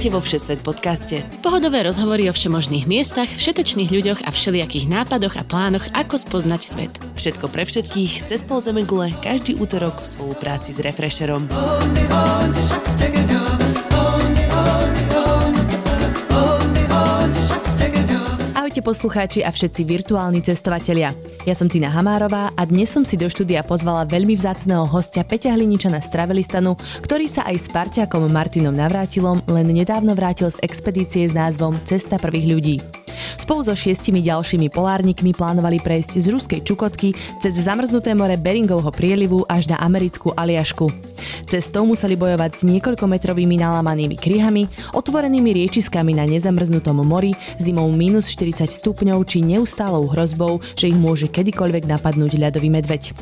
Vítajte vo Všesvet podcaste. Pohodové rozhovory o všemožných miestach, všetečných ľuďoch a všelijakých nápadoch a plánoch, ako spoznať svet. Všetko pre všetkých cez pol gule každý útorok v spolupráci s Refresherom. Ahojte poslucháči a všetci virtuálni cestovatelia. Ja som Tina Hamárová a dnes som si do štúdia pozvala veľmi vzácného hostia Peťa Hliničana z Travelistanu, ktorý sa aj s parťakom Martinom Navrátilom len nedávno vrátil z expedície s názvom Cesta prvých ľudí. Spolu so šiestimi ďalšími polárnikmi plánovali prejsť z ruskej Čukotky cez zamrznuté more Beringovho prielivu až na americkú Aliašku. Cestou museli bojovať s niekoľkometrovými nalamanými kryhami, otvorenými riečiskami na nezamrznutom mori, zimou minus 40 stupňov či neustálou hrozbou, že ich môže kedykoľvek napadnúť ľadový medveď.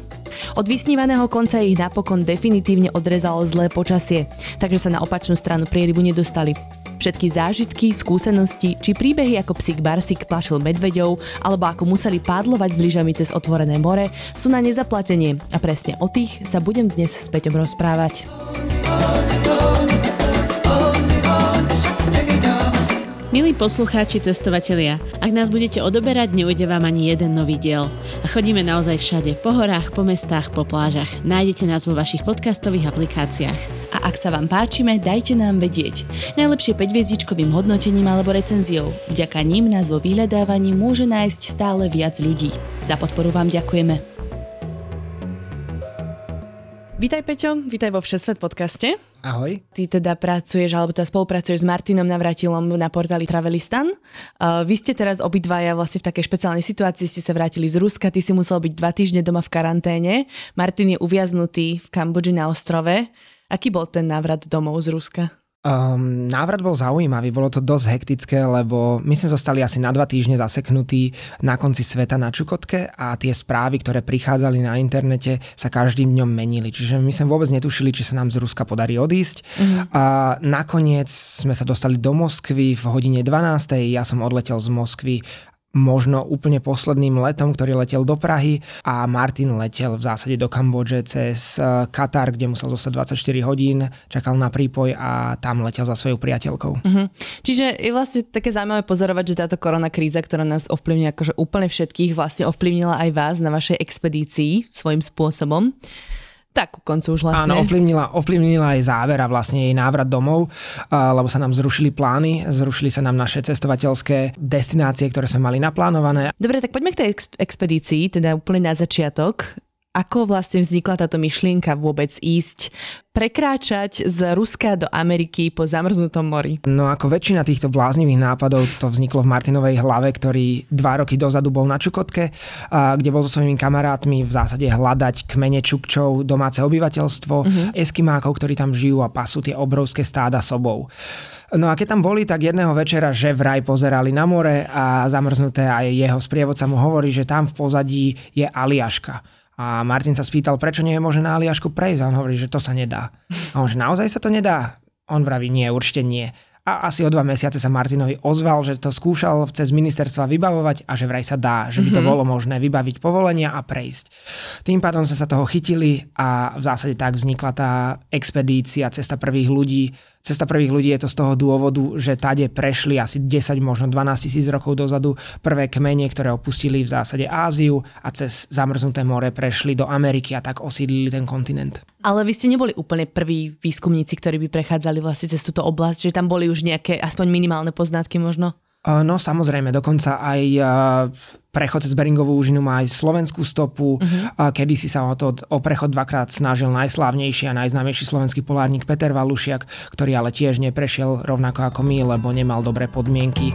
Od vysnívaného konca ich napokon definitívne odrezalo zlé počasie, takže sa na opačnú stranu prielivu nedostali. Všetky zážitky, skúsenosti či príbehy ako psík Barsik plašil medveďov alebo ako museli pádlovať s lyžami cez otvorené more sú na nezaplatenie a presne o tých sa budem dnes s Peťom rozprávať. Milí poslucháči, cestovatelia, ak nás budete odoberať, neujde vám ani jeden nový diel. A chodíme naozaj všade, po horách, po mestách, po plážach. Nájdete nás vo vašich podcastových aplikáciách. A ak sa vám páčime, dajte nám vedieť. Najlepšie 5 hviezdičkovým hodnotením alebo recenziou. Vďaka ním nás vo vyhľadávaní môže nájsť stále viac ľudí. Za podporu vám ďakujeme. Vítaj Peťo, vítaj vo Všesvet podcaste. Ahoj. Ty teda pracuješ, alebo teda spolupracuješ s Martinom Navratilom na portáli Travelistan. Uh, vy ste teraz obidvaja vlastne v takej špeciálnej situácii, ste sa vrátili z Ruska, ty si musel byť dva týždne doma v karanténe. Martin je uviaznutý v Kambodži na ostrove. Aký bol ten návrat domov z Ruska? Um, návrat bol zaujímavý, bolo to dosť hektické, lebo my sme zostali asi na dva týždne zaseknutí na konci sveta na Čukotke a tie správy, ktoré prichádzali na internete, sa každým dňom menili. Čiže my sme vôbec netušili, či sa nám z Ruska podarí odísť. Mm-hmm. A nakoniec sme sa dostali do Moskvy v hodine 12. Ja som odletel z Moskvy možno úplne posledným letom, ktorý letel do Prahy a Martin letel v zásade do Kambodže cez eh, Katar, kde musel zostať 24 hodín, čakal na prípoj a tam letel za svojou priateľkou. Uh-huh. Čiže je vlastne také zaujímavé pozorovať, že táto korona kríza, ktorá nás ovplyvňuje akože úplne všetkých, vlastne ovplyvnila aj vás na vašej expedícii svojím spôsobom tak ku koncu už vlastne. Áno, ovplyvnila, ovplyvnila aj záver a vlastne jej návrat domov, lebo sa nám zrušili plány, zrušili sa nám naše cestovateľské destinácie, ktoré sme mali naplánované. Dobre, tak poďme k tej expedícii, teda úplne na začiatok. Ako vlastne vznikla táto myšlienka vôbec ísť, prekráčať z Ruska do Ameriky po zamrznutom mori? No ako väčšina týchto bláznivých nápadov to vzniklo v Martinovej hlave, ktorý dva roky dozadu bol na Čukotke, kde bol so svojimi kamarátmi v zásade hľadať kmene Čukčov, domáce obyvateľstvo, uh-huh. eskimákov, ktorí tam žijú a pasú tie obrovské stáda sobou. No a keď tam boli, tak jedného večera, že vraj pozerali na more a zamrznuté aj jeho sprievodca mu hovorí, že tam v pozadí je Aliaška. A Martin sa spýtal, prečo nie je možné na Aliašku prejsť. A on hovorí, že to sa nedá. A on, že naozaj sa to nedá? On vraví, nie, určite nie. A asi o dva mesiace sa Martinovi ozval, že to skúšal cez ministerstva vybavovať a že vraj sa dá, že by to mm-hmm. bolo možné vybaviť povolenia a prejsť. Tým pádom sme sa toho chytili a v zásade tak vznikla tá expedícia Cesta prvých ľudí, Cesta prvých ľudí je to z toho dôvodu, že tade prešli asi 10, možno 12 tisíc rokov dozadu prvé kmene, ktoré opustili v zásade Áziu a cez zamrznuté more prešli do Ameriky a tak osídlili ten kontinent. Ale vy ste neboli úplne prví výskumníci, ktorí by prechádzali vlastne cez túto oblasť, že tam boli už nejaké aspoň minimálne poznatky možno? No samozrejme, dokonca aj prechod cez Beringovú úžinu má aj slovenskú stopu. Uh-huh. Kedy si sa o, to, o prechod dvakrát snažil najslávnejší a najznámejší slovenský polárnik Peter Valušiak, ktorý ale tiež neprešiel rovnako ako my, lebo nemal dobré podmienky.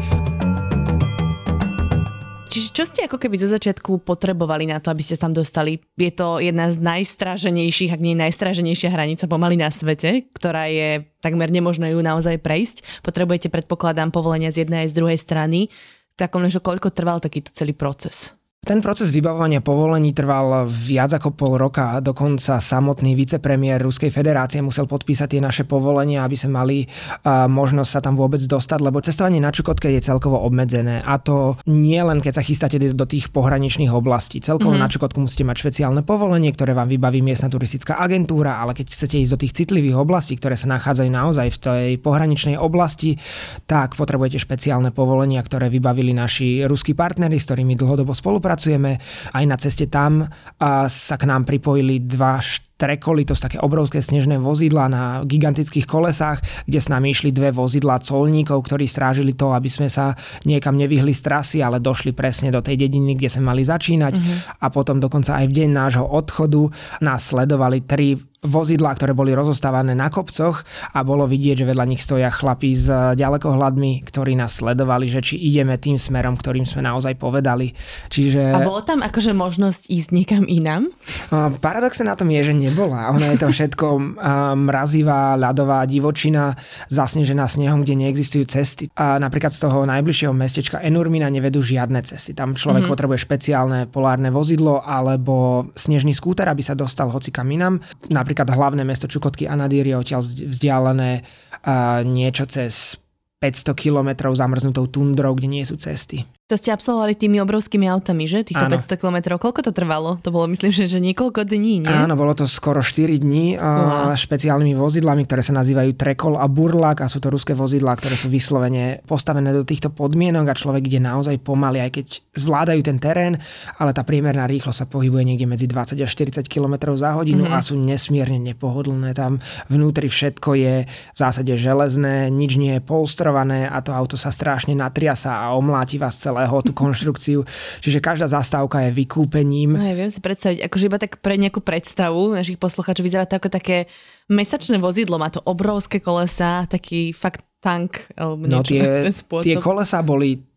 Čiže čo ste ako keby zo začiatku potrebovali na to, aby ste tam dostali? Je to jedna z najstráženejších, ak nie najstráženejšia hranica pomaly na svete, ktorá je takmer nemožno ju naozaj prejsť. Potrebujete, predpokladám, povolenia z jednej aj z druhej strany. Tak že koľko trval takýto celý proces? Ten proces vybavovania povolení trval viac ako pol roka. Dokonca samotný vicepremiér Ruskej federácie musel podpísať tie naše povolenia, aby sme mali možnosť sa tam vôbec dostať, lebo cestovanie na Čukotke je celkovo obmedzené. A to nie len keď sa chystáte do tých pohraničných oblastí. Celkovo mm-hmm. na Čukotku musíte mať špeciálne povolenie, ktoré vám vybaví miestna turistická agentúra, ale keď chcete ísť do tých citlivých oblastí, ktoré sa nachádzajú naozaj v tej pohraničnej oblasti, tak potrebujete špeciálne povolenia, ktoré vybavili naši ruskí partnery, s ktorými dlhodobo spolupracujú spolupracujeme. Aj na ceste tam sa k nám pripojili dva trekoly, to sú také obrovské snežné vozidla na gigantických kolesách, kde s nami išli dve vozidla colníkov, ktorí strážili to, aby sme sa niekam nevyhli z trasy, ale došli presne do tej dediny, kde sme mali začínať. Uh-huh. A potom dokonca aj v deň nášho odchodu nás sledovali tri vozidlá, ktoré boli rozostávané na kopcoch a bolo vidieť, že vedľa nich stoja chlapí s ďalekohľadmi, ktorí nás sledovali, že či ideme tým smerom, ktorým sme naozaj povedali. Čiže... A bolo tam akože možnosť ísť niekam inám? Paradoxne na tom je, že nebola. Ono je to všetko mrazivá, ľadová divočina, zasnežená snehom, kde neexistujú cesty. A napríklad z toho najbližšieho mestečka Enurmina nevedú žiadne cesty. Tam človek mm-hmm. potrebuje špeciálne polárne vozidlo alebo snežný skúter, aby sa dostal hoci kam inám. Napríklad hlavné mesto Čukotky Anadír je odtiaľ vzdialené niečo cez 500 kilometrov zamrznutou tundrou, kde nie sú cesty. To ste absolvovali tými obrovskými autami, že? Týchto Áno. 500 kilometrov. Koľko to trvalo? To bolo myslím, že, že niekoľko dní, nie? Áno, bolo to skoro 4 dní uh, špeciálnymi vozidlami, ktoré sa nazývajú Trekol a Burlak a sú to ruské vozidlá, ktoré sú vyslovene postavené do týchto podmienok a človek ide naozaj pomaly, aj keď zvládajú ten terén, ale tá priemerná rýchlosť sa pohybuje niekde medzi 20 až 40 km za hodinu mm-hmm. a sú nesmierne nepohodlné. Tam vnútri všetko je v zásade železné, nič nie je polstrované a to auto sa strašne natriasa a omláti vás celé celého tú konštrukciu. Čiže každá zastávka je vykúpením. No, ja viem si predstaviť, akože iba tak pre nejakú predstavu našich poslucháčov vyzerá to ako také mesačné vozidlo, má to obrovské kolesa, taký fakt tank alebo no, niečo no tie, tie kolesa boli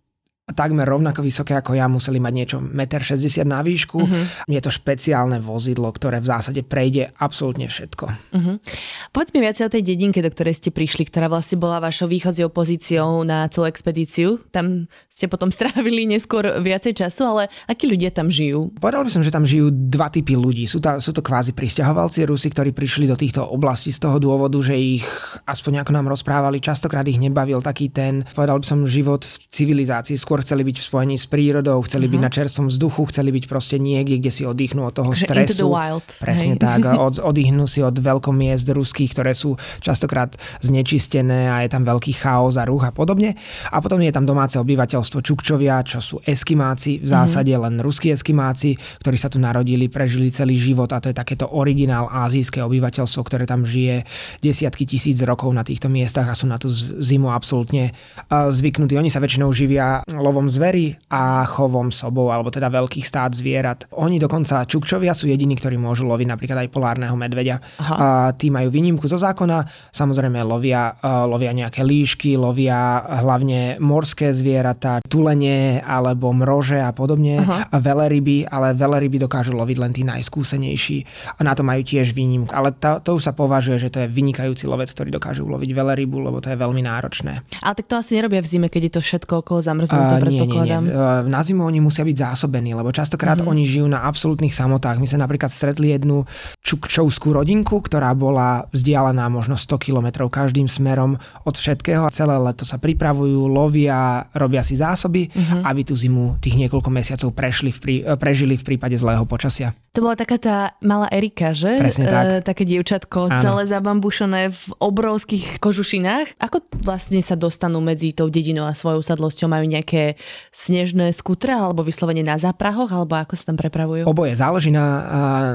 takmer rovnako vysoké ako ja, museli mať niečo 1,60 m na výšku. Uh-huh. Je to špeciálne vozidlo, ktoré v zásade prejde absolútne všetko. Uh-huh. Povedz mi viacej o tej dedinke, do ktorej ste prišli, ktorá vlastne bola vašou východziou pozíciou na celú expedíciu. Tam ste potom strávili neskôr viacej času, ale akí ľudia tam žijú? Povedal by som, že tam žijú dva typy ľudí. Sú, ta, sú to kvázi pristahovalci Rusi, ktorí prišli do týchto oblastí z toho dôvodu, že ich, aspoň ako nám rozprávali, častokrát ich nebavil taký ten, povedal by som, život v civilizácii. Skôr skôr chceli byť v spojení s prírodou, chceli uh-huh. byť mhm. na čerstvom vzduchu, chceli byť proste niekde, kde si oddychnú od toho stresu. Into the wild. Presne hej. tak. Od, oddychnú si od veľkomiest ruských, ktoré sú častokrát znečistené a je tam veľký chaos a ruch a podobne. A potom je tam domáce obyvateľstvo Čukčovia, čo sú eskimáci, v mhm. zásade uh-huh. len ruskí eskimáci, ktorí sa tu narodili, prežili celý život a to je takéto originál azijské obyvateľstvo, ktoré tam žije desiatky tisíc rokov na týchto miestach a sú na tú zimu absolútne zvyknutí. Oni sa väčšinou živia lovom zvery a chovom sobov, alebo teda veľkých stát zvierat. Oni dokonca Čukčovia sú jediní, ktorí môžu loviť napríklad aj polárneho medveďa. Aha. A tí majú výnimku zo zákona, samozrejme lovia, lovia nejaké líšky, lovia hlavne morské zvieratá, tulenie alebo mrože a podobne, Aha. a veleryby, ale veleryby dokážu loviť len tí najskúsenejší a na to majú tiež výnimku. Ale to, to už sa považuje, že to je vynikajúci lovec, ktorý dokáže uloviť velerybu, lebo to je veľmi náročné. Ale tak to asi nerobia v zime, keď je to všetko okolo zamrznuté predpokladám. Nie, nie, nie. Na zimu oni musia byť zásobení, lebo častokrát mm. oni žijú na absolútnych samotách. My sme napríklad stretli jednu čukčovskú rodinku, ktorá bola vzdialená možno 100 km každým smerom od všetkého a celé leto sa pripravujú, lovia, robia si zásoby, mm-hmm. aby tú zimu tých niekoľko mesiacov prešli v prí, prežili v prípade zlého počasia. To bola taká tá malá Erika, že? Presne tak. E, také dievčatko, Áno. celé zabambušené v obrovských kožušinách. Ako vlastne sa dostanú medzi tou dedinou a svojou sadlosťou? Majú nejaké snežné skutre alebo vyslovene na záprahoch, alebo ako sa tam prepravujú? Oboje záleží na,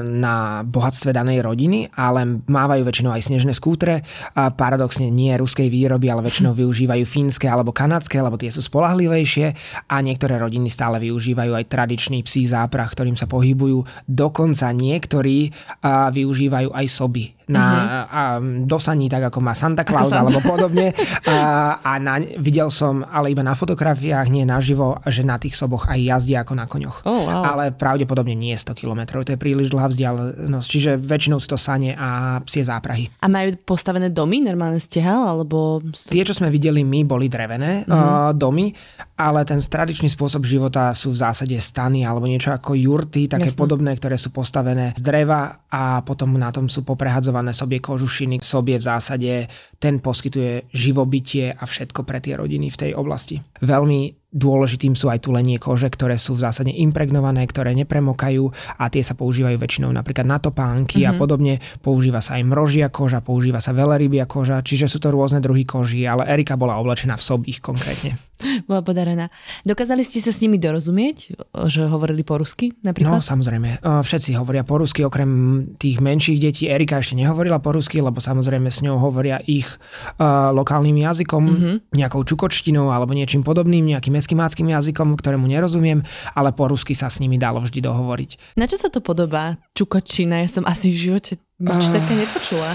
na bohatstve danej rodiny, ale mávajú väčšinou aj snežné skútre. A paradoxne nie ruskej výroby, ale väčšinou využívajú fínske alebo kanadské, lebo tie sú spolahlivejšie a niektoré rodiny stále využívajú aj tradičný psí záprah, ktorým sa pohybujú. Dokonca niektorí využívajú aj soby na, a, dosaní, tak ako má Santa Claus alebo podobne. A, a na, videl som, ale iba na fotografiách, nie naživo, že na tých soboch aj jazdia ako na koňoch. Oh, wow. Ale pravdepodobne nie 100 km, to je príliš dlhá vzdialenosť, čiže väčšinou sú to sane a psie záprahy. A majú postavené domy, normálne stehal, alebo... Tie, čo sme videli my, boli drevené mm-hmm. uh, domy, ale ten tradičný spôsob života sú v zásade stany alebo niečo ako jurty, také Jasne. podobné, ktoré sú postavené z dreva a potom na tom sú poprehadzované sobie kožušiny. Sobie v zásade ten poskytuje živobytie a všetko pre tie rodiny v tej oblasti. Veľmi Dôležitým sú aj tulenie kože, ktoré sú v zásade impregnované, ktoré nepremokajú a tie sa používajú väčšinou napríklad na topánky mm-hmm. a mhm. podobne. Používa sa aj mrožia koža, používa sa velerybia koža, čiže sú to rôzne druhy koží, ale Erika bola oblečená v sobích konkrétne. Bola podarená. Dokázali ste sa s nimi dorozumieť, že hovorili po rusky napríklad? No samozrejme, všetci hovoria po rusky, okrem tých menších detí. Erika ešte nehovorila po rusky, lebo samozrejme s ňou hovoria ich uh, lokálnym jazykom, mm-hmm. nejakou čukočtinou alebo niečím podobným, nejakým eskimáckým jazykom, ktorému nerozumiem, ale po rusky sa s nimi dalo vždy dohovoriť. Na čo sa to podobá? Čukočina, ja som asi v živote nič uh, také nepočula.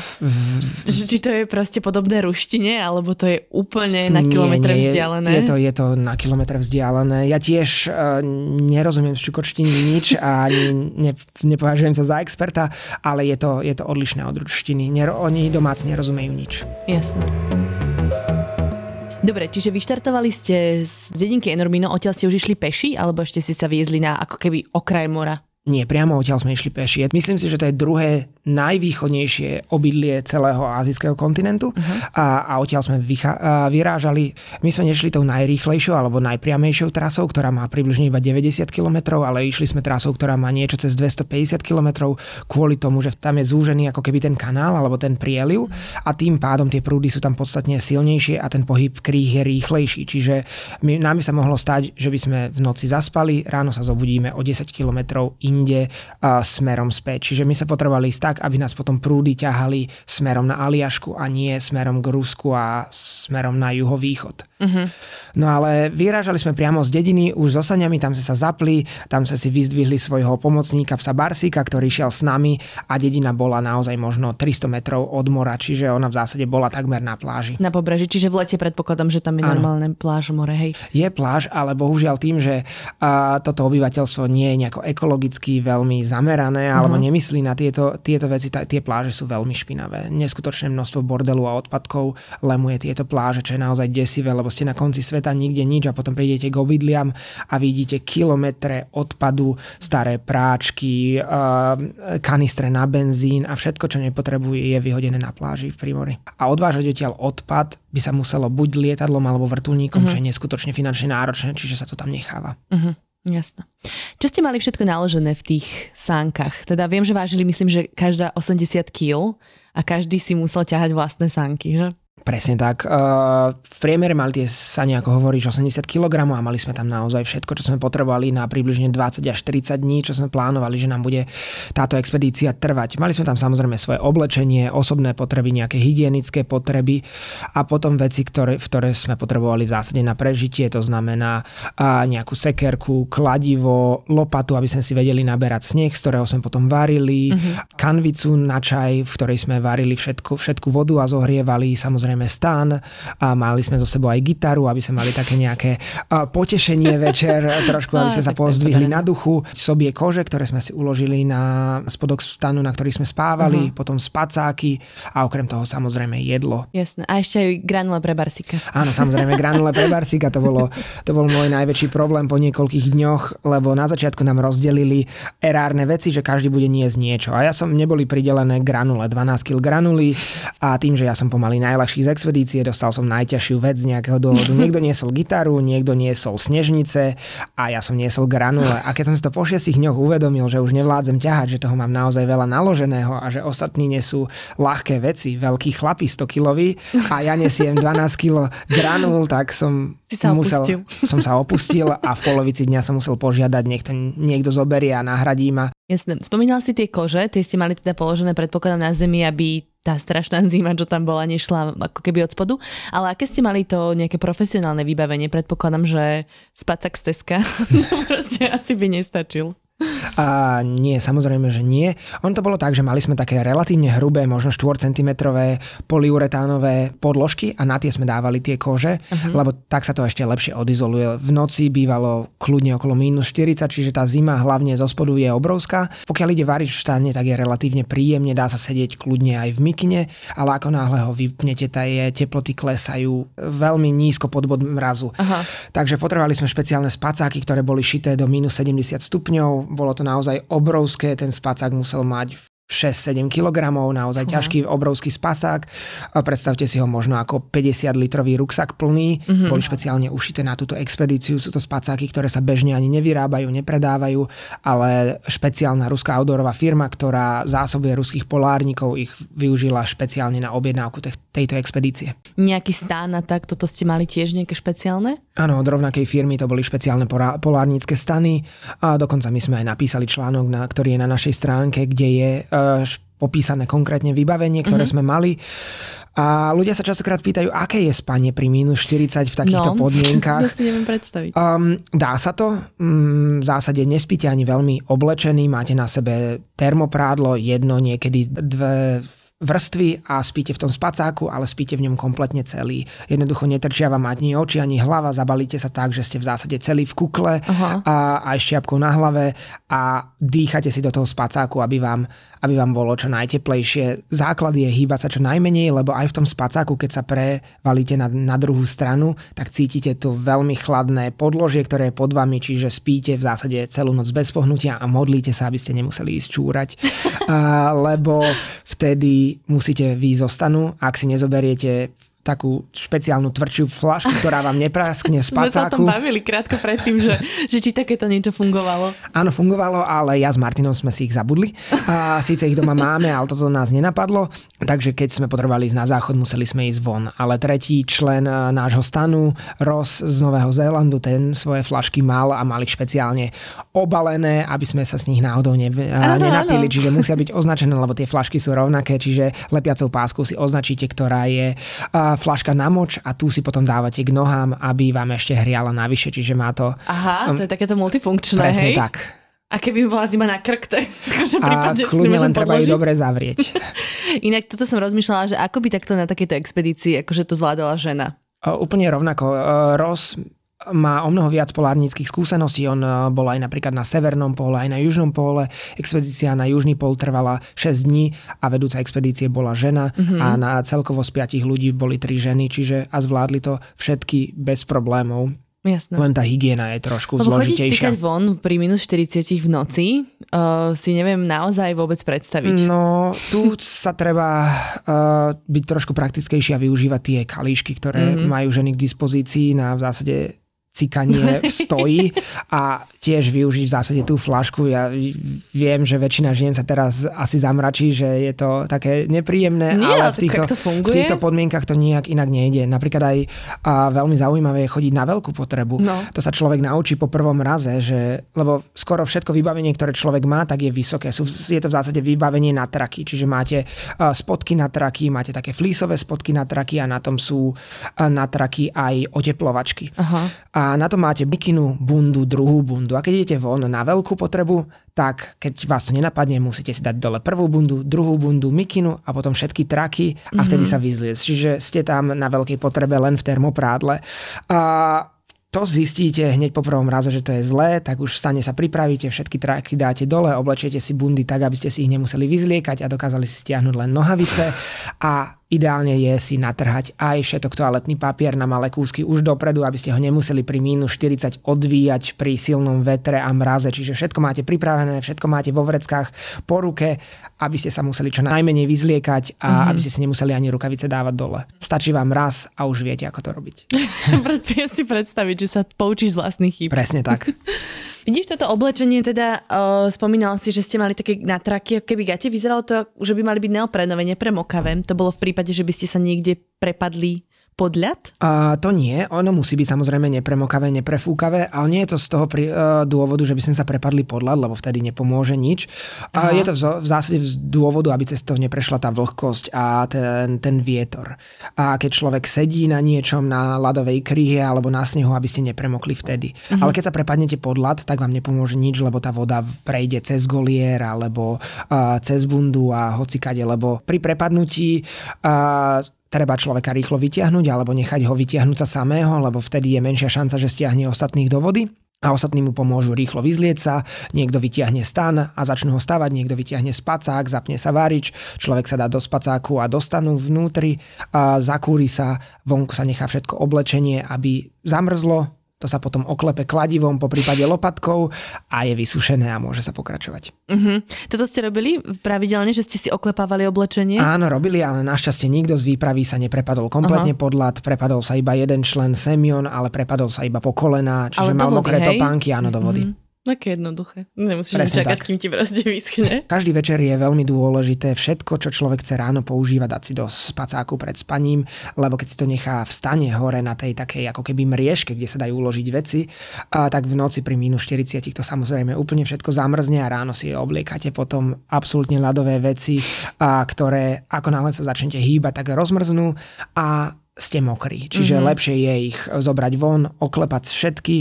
Či to je proste podobné ruštine, alebo to je úplne na kilometr nie, vzdialené? Je, je, to, je to na kilometr vzdialené. Ja tiež uh, nerozumiem z čukočtiny nič a ani ne, nepovažujem sa za experta, ale je to, je to odlišné od ruštiny. Ner, oni domáci nerozumejú nič. Jasné. Dobre, čiže vyštartovali ste z dedinky Enormino, odtiaľ ste už išli peši, alebo ešte si sa viezli na ako keby okraj mora? Nie, priamo odtiaľ sme išli peši. Myslím si, že to je druhé najvýchodnejšie obydlie celého azijského kontinentu uh-huh. a, a odtiaľ sme vycha- a vyrážali. My sme nešli tou najrýchlejšou alebo najpriamejšou trasou, ktorá má približne iba 90 km, ale išli sme trasou, ktorá má niečo cez 250 km kvôli tomu, že tam je zúžený ako keby ten kanál alebo ten prieliv a tým pádom tie prúdy sú tam podstatne silnejšie a ten pohyb v kríh je rýchlejší. Čiže my, nám by sa mohlo stať, že by sme v noci zaspali, ráno sa zobudíme o 10 km in inde uh, smerom späť. Čiže my sa potrebovali ísť tak, aby nás potom prúdy ťahali smerom na Aliašku a nie smerom k Rusku a smerom na juhovýchod. Uh-huh. No ale vyrážali sme priamo z dediny, už so saňami, tam sme sa zapli, tam sme si vyzdvihli svojho pomocníka psa Barsika, ktorý šiel s nami a dedina bola naozaj možno 300 metrov od mora, čiže ona v zásade bola takmer na pláži. Na pobreží, čiže v lete predpokladám, že tam je ano. normálne pláž, more, hej. Je pláž, ale bohužiaľ tým, že uh, toto obyvateľstvo nie je nejako ekologicky veľmi zamerané uh-huh. alebo nemyslí na tieto, tieto veci, t- tie pláže sú veľmi špinavé. Neskutočné množstvo bordelu a odpadkov lemuje tieto pláže, čo je naozaj desivé, lebo ste na konci sveta nikde nič a potom prídete k obydliam a vidíte kilometre odpadu, staré práčky, kanistre na benzín a všetko, čo nepotrebuje, je vyhodené na pláži v Primori. A odvážať odtiaľ odpad by sa muselo buď lietadlom alebo vrtulníkom, uh-huh. čo je neskutočne finančne náročné, čiže sa to tam necháva. Uh-huh. Jasno. Čo ste mali všetko naložené v tých sánkach? Teda viem, že vážili, myslím, že každá 80 kg a každý si musel ťahať vlastné sánky, že? Presne tak. V priemere mali tie sani, ako hovoríš, 80 kg a mali sme tam naozaj všetko, čo sme potrebovali na približne 20 až 30 dní, čo sme plánovali, že nám bude táto expedícia trvať. Mali sme tam samozrejme svoje oblečenie, osobné potreby, nejaké hygienické potreby a potom veci, ktoré, v ktoré sme potrebovali v zásade na prežitie, to znamená nejakú sekerku, kladivo, lopatu, aby sme si vedeli naberať sneh, z ktorého sme potom varili, uh-huh. kanvicu na čaj, v ktorej sme varili všetku, všetku vodu a zohrievali, samozrejme samozrejme stan a mali sme zo sebou aj gitaru, aby sme mali také nejaké potešenie večer, trošku, aby sme sa pozdvihli na duchu. Sobie kože, ktoré sme si uložili na spodok stanu, na ktorých sme spávali, uh-huh. potom spacáky a okrem toho samozrejme jedlo. Jasné. A ešte aj granule pre Barsika. Áno, samozrejme granule pre Barsika, to, bolo, to bol môj najväčší problém po niekoľkých dňoch, lebo na začiatku nám rozdelili erárne veci, že každý bude niesť niečo. A ja som neboli pridelené granule, 12 kg granulí a tým, že ja som pomaly najľahší najťažší z expedície, dostal som najťažšiu vec z nejakého dôvodu. Niekto niesol gitaru, niekto niesol snežnice a ja som niesol granule. A keď som si to po šiestich dňoch uvedomil, že už nevládzem ťahať, že toho mám naozaj veľa naloženého a že ostatní nesú ľahké veci, veľký chlapí 100 kilový a ja nesiem 12 kg granul, tak som si sa musel, som sa opustil a v polovici dňa som musel požiadať, niekto, niekto zoberie a nahradí ma. Jasne. Spomínal si tie kože, tie ste mali teda položené predpokladám na zemi, aby tá strašná zima, čo tam bola, nešla ako keby od spodu. Ale aké ste mali to nejaké profesionálne vybavenie? Predpokladám, že spacak z Teska to proste asi by nestačil. A nie, samozrejme, že nie. On to bolo tak, že mali sme také relatívne hrubé, možno 4 cm poliuretánové podložky a na tie sme dávali tie kože, uh-huh. lebo tak sa to ešte lepšie odizoluje. V noci bývalo kľudne okolo minus 40, čiže tá zima hlavne zo spodu je obrovská. Pokiaľ ide variť v štane, tak je relatívne príjemne, dá sa sedieť kľudne aj v mikine, ale ako náhle ho vypnete, tie teploty klesajú veľmi nízko pod bod mrazu. Aha. Takže potrebovali sme špeciálne spacáky, ktoré boli šité do minus 70 stupňov. Bolo to naozaj obrovské, ten spacák musel mať 6-7 kg, naozaj ťažký, obrovský spasák. Predstavte si ho možno ako 50 litrový ruksak plný. Uh-huh. Boli špeciálne ušité na túto expedíciu. Sú to spacáky, ktoré sa bežne ani nevyrábajú, nepredávajú, ale špeciálna ruská outdoorová firma, ktorá zásobuje ruských polárnikov, ich využila špeciálne na objednávku tejto expedície. Nejaký stán a tak, toto ste mali tiež nejaké špeciálne? Áno, od rovnakej firmy to boli špeciálne polárnické stany a dokonca my sme aj napísali článok, na, ktorý je na našej stránke, kde je popísané konkrétne vybavenie, ktoré mm-hmm. sme mali. A ľudia sa častokrát pýtajú, aké je spanie pri minus 40 v takýchto no, podmienkach. To si neviem predstaviť. Um, dá sa to. Um, v zásade nespíte ani veľmi oblečený, máte na sebe termoprádlo, jedno, niekedy dve vrstvy a spíte v tom spacáku, ale spíte v ňom kompletne celý. Jednoducho netrčia vám ani oči, ani hlava, zabalíte sa tak, že ste v zásade celý v kukle uh-huh. a aj šťapkou na hlave a dýchate si do toho spacáku, aby vám, aby vám bolo čo najteplejšie. Základ je hýbať sa čo najmenej, lebo aj v tom spacáku, keď sa prevalíte na, na druhú stranu, tak cítite tu veľmi chladné podložie, ktoré je pod vami, čiže spíte v zásade celú noc bez pohnutia a modlíte sa, aby ste nemuseli ísť čúrať. a, lebo vtedy musíte výjsť zo stanu, ak si nezoberiete takú špeciálnu tvrdšiu flašku, ktorá vám nepraskne z pacáku. Sme sa o tom bavili krátko predtým, že, že či takéto niečo fungovalo. Áno, fungovalo, ale ja s Martinom sme si ich zabudli. A síce ich doma máme, ale toto nás nenapadlo. Takže keď sme potrebovali ísť na záchod, museli sme ísť von. Ale tretí člen e, nášho stanu, Ross z Nového Zélandu, ten svoje flašky mal a mali špeciálne obalené, aby sme sa s nich náhodou ne, áno, nenapili. Áno. Čiže musia byť označené, lebo tie flašky sú rovnaké, čiže lepiacou páskou si označíte, ktorá je flaška na moč a tu si potom dávate k nohám, aby vám ešte hriala navyše, čiže má to... Aha, um, to je takéto multifunkčné, Presne hej? tak. A keby bola zima na krk, tak akože a kľudne len treba ju dobre zavrieť. Inak toto som rozmýšľala, že ako by takto na takejto expedícii akože to zvládala žena? Uh, úplne rovnako. Ross má o mnoho viac polárnických skúseností. On eh, bol aj napríklad na severnom pole, aj na južnom pole. Expedícia na južný pol trvala 6 dní a vedúca expedície bola žena mm-hmm. a na celkovo z 5 ľudí boli 3 ženy, čiže a zvládli to všetky bez problémov. Jasné. Len tá hygiena je trošku Lebo zložitejšia. Lebo von pri minus 40 v noci uh, si neviem naozaj vôbec predstaviť. No, tu sa treba uh, byť trošku praktickejšie a využívať tie kalíšky, ktoré mm-hmm. majú ženy k dispozícii na v zásade cikanie stojí a tiež využiť v zásade tú flašku. Ja viem, že väčšina žien sa teraz asi zamračí, že je to také nepríjemné, Nie, ale v týchto, v týchto podmienkach to nejak inak nejde. Napríklad aj a veľmi zaujímavé je chodiť na veľkú potrebu. No. To sa človek naučí po prvom raze, že, lebo skoro všetko vybavenie, ktoré človek má, tak je vysoké. Sú, je to v zásade vybavenie na traky, čiže máte spotky na traky, máte také flísové spotky na traky a na tom sú na traky aj oteplovačky. Aha. A na to máte bikinu, bundu, druhú bundu. A keď idete von na veľkú potrebu, tak keď vás to nenapadne, musíte si dať dole prvú bundu, druhú bundu, mikinu a potom všetky traky a vtedy mm-hmm. sa vyzliec. Čiže ste tam na veľkej potrebe len v termoprádle. A to zistíte hneď po prvom raze, že to je zlé, tak už stane sa pripravíte, všetky traky dáte dole, oblečiete si bundy tak, aby ste si ich nemuseli vyzliekať a dokázali si stiahnuť len nohavice a Ideálne je si natrhať aj všetok toaletný papier na malé kúsky už dopredu, aby ste ho nemuseli pri minus 40 odvíjať pri silnom vetre a mraze. Čiže všetko máte pripravené, všetko máte vo vreckách po ruke, aby ste sa museli čo najmenej vyzliekať a mm-hmm. aby ste si nemuseli ani rukavice dávať dole. Stačí vám raz a už viete, ako to robiť. Viem si predstaviť, že sa poučíš z vlastných chýb. Presne tak. Vidíš toto oblečenie, teda uh, spomínal si, že ste mali také natraky, keby gate, vyzeralo to, že by mali byť neoprenové, nepremokavé. To bolo v prípade, že by ste sa niekde prepadli podľad? A to nie, ono musí byť samozrejme nepremokavé, neprefúkavé, ale nie je to z toho pri, uh, dôvodu, že by sme sa prepadli podľad, lebo vtedy nepomôže nič. A je to v, v zásade z dôvodu, aby cez to neprešla tá vlhkosť a ten, ten vietor. A keď človek sedí na niečom, na ľadovej kryhe alebo na snehu, aby ste nepremokli vtedy. Uh-huh. Ale keď sa prepadnete pod ľad, tak vám nepomôže nič, lebo tá voda prejde cez golier alebo uh, cez bundu a hocikade, lebo pri prepadnutí uh, treba človeka rýchlo vytiahnuť alebo nechať ho vytiahnuť sa samého, lebo vtedy je menšia šanca, že stiahne ostatných do vody a ostatní mu pomôžu rýchlo vyzlieť sa, niekto vytiahne stan a začnú ho stavať, niekto vytiahne spacák, zapne sa várič, človek sa dá do spacáku a dostanú vnútri, a zakúri sa, vonku sa nechá všetko oblečenie, aby zamrzlo, to sa potom oklepe kladivom, po prípade lopatkou a je vysušené a môže sa pokračovať. Uh-huh. Toto ste robili pravidelne, že ste si oklepávali oblečenie? Áno, robili, ale našťastie nikto z výpravy sa neprepadol kompletne uh-huh. pod lat, prepadol sa iba jeden člen Semion, ale prepadol sa iba po kolena, čiže mal mokré topánky, áno, do vody. Uh-huh. Také jednoduché. Nemusíš Presne čakať, tak. kým ti proste vyschne. Každý večer je veľmi dôležité všetko, čo človek chce ráno používať, dať si do spacáku pred spaním, lebo keď si to nechá v stane hore na tej takej ako keby mriežke, kde sa dajú uložiť veci, a tak v noci pri minus 40 to samozrejme úplne všetko zamrzne a ráno si obliekate potom absolútne ľadové veci, a ktoré ako náhle sa začnete hýbať, tak rozmrznú a ste mokrí. Čiže mm-hmm. lepšie je ich zobrať von, oklepať všetky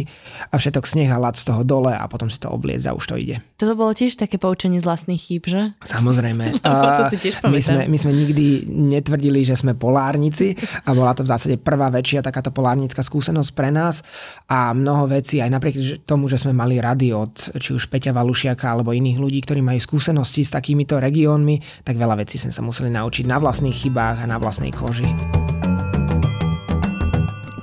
a všetok sneh a z toho dole a potom si to obliecť a už to ide. Toto bolo tiež také poučenie z vlastných chýb, že? Samozrejme. to si tiež my, sme, my sme nikdy netvrdili, že sme polárnici a bola to v zásade prvá väčšia takáto polárnická skúsenosť pre nás a mnoho vecí, aj napriek tomu, že sme mali rady od či už Peťa Valušiaka alebo iných ľudí, ktorí majú skúsenosti s takýmito regiónmi, tak veľa vecí sme sa museli naučiť na vlastných chybách a na vlastnej koži.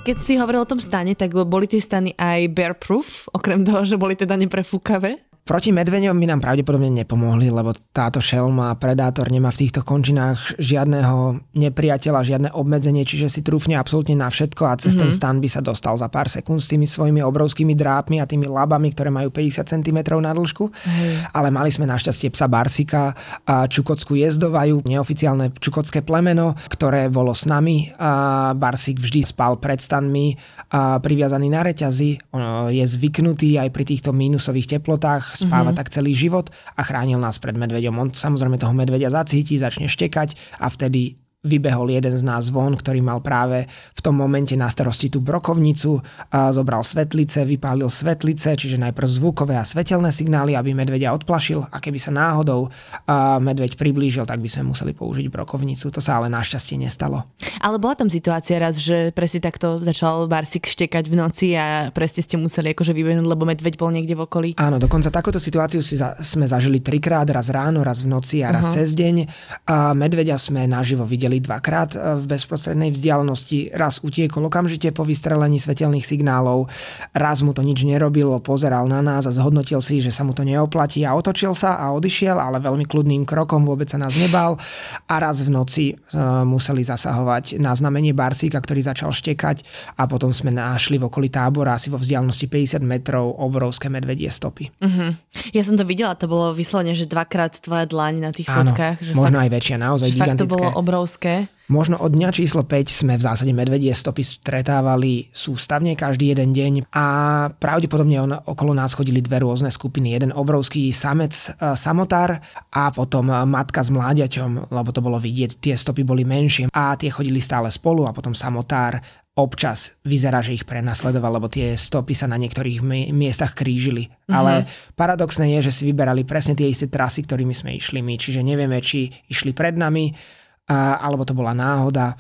Keď si hovoril o tom stane, tak boli tie stany aj bear proof, okrem toho, že boli teda neprefúkavé? Proti medveďom by nám pravdepodobne nepomohli, lebo táto šelma, predátor nemá v týchto končinách žiadneho nepriateľa, žiadne obmedzenie, čiže si trúfne absolútne na všetko a cez mm-hmm. ten mhm. stan by sa dostal za pár sekúnd s tými svojimi obrovskými drápmi a tými labami, ktoré majú 50 cm na dĺžku. Mm. Ale mali sme našťastie psa Barsika a Čukockú jezdovajú, neoficiálne čukotské plemeno, ktoré bolo s nami. A Barsik vždy spal pred stanmi a priviazaný na reťazi. On je zvyknutý aj pri týchto mínusových teplotách spáva mm-hmm. tak celý život a chránil nás pred medveďom. On samozrejme toho medveďa zacíti, začne štekať a vtedy vybehol jeden z nás von, ktorý mal práve v tom momente na starosti tú brokovnicu, a zobral svetlice, vypálil svetlice, čiže najprv zvukové a svetelné signály, aby medvedia odplašil a keby sa náhodou a medveď priblížil, tak by sme museli použiť brokovnicu. To sa ale našťastie nestalo. Ale bola tam situácia raz, že presne takto začal Barsik štekať v noci a presne ste museli akože vybehnúť, lebo medveď bol niekde v okolí. Áno, dokonca takúto situáciu si za, sme zažili trikrát, raz ráno, raz v noci a raz uh-huh. cez deň. A medveďa sme naživo videli videli dvakrát e, v bezprostrednej vzdialenosti. Raz utiekol okamžite po vystrelení svetelných signálov, raz mu to nič nerobilo, pozeral na nás a zhodnotil si, že sa mu to neoplatí a otočil sa a odišiel, ale veľmi kľudným krokom vôbec sa nás nebal. A raz v noci uh, museli zasahovať na znamenie Barsíka, ktorý začal štekať a potom sme našli v okolí tábora asi vo vzdialenosti 50 metrov obrovské medvedie stopy. Uh-huh. Ja som to videla, to bolo vyslovene, že dvakrát tvoja dlaň na tých Áno, fotkách. Že možno fakt, aj väčšia, naozaj že gigantické. Fakt to bolo obrovské obrovské. Možno od dňa číslo 5 sme v zásade medvedie stopy stretávali sústavne každý jeden deň a pravdepodobne on, okolo nás chodili dve rôzne skupiny. Jeden obrovský samec e, samotár a potom matka s mláďaťom, lebo to bolo vidieť, tie stopy boli menšie a tie chodili stále spolu a potom samotár občas vyzerá, že ich prenasledoval, lebo tie stopy sa na niektorých miestach krížili. Mm-hmm. Ale paradoxné je, že si vyberali presne tie isté trasy, ktorými sme išli my. Čiže nevieme, či išli pred nami, a, alebo to bola náhoda,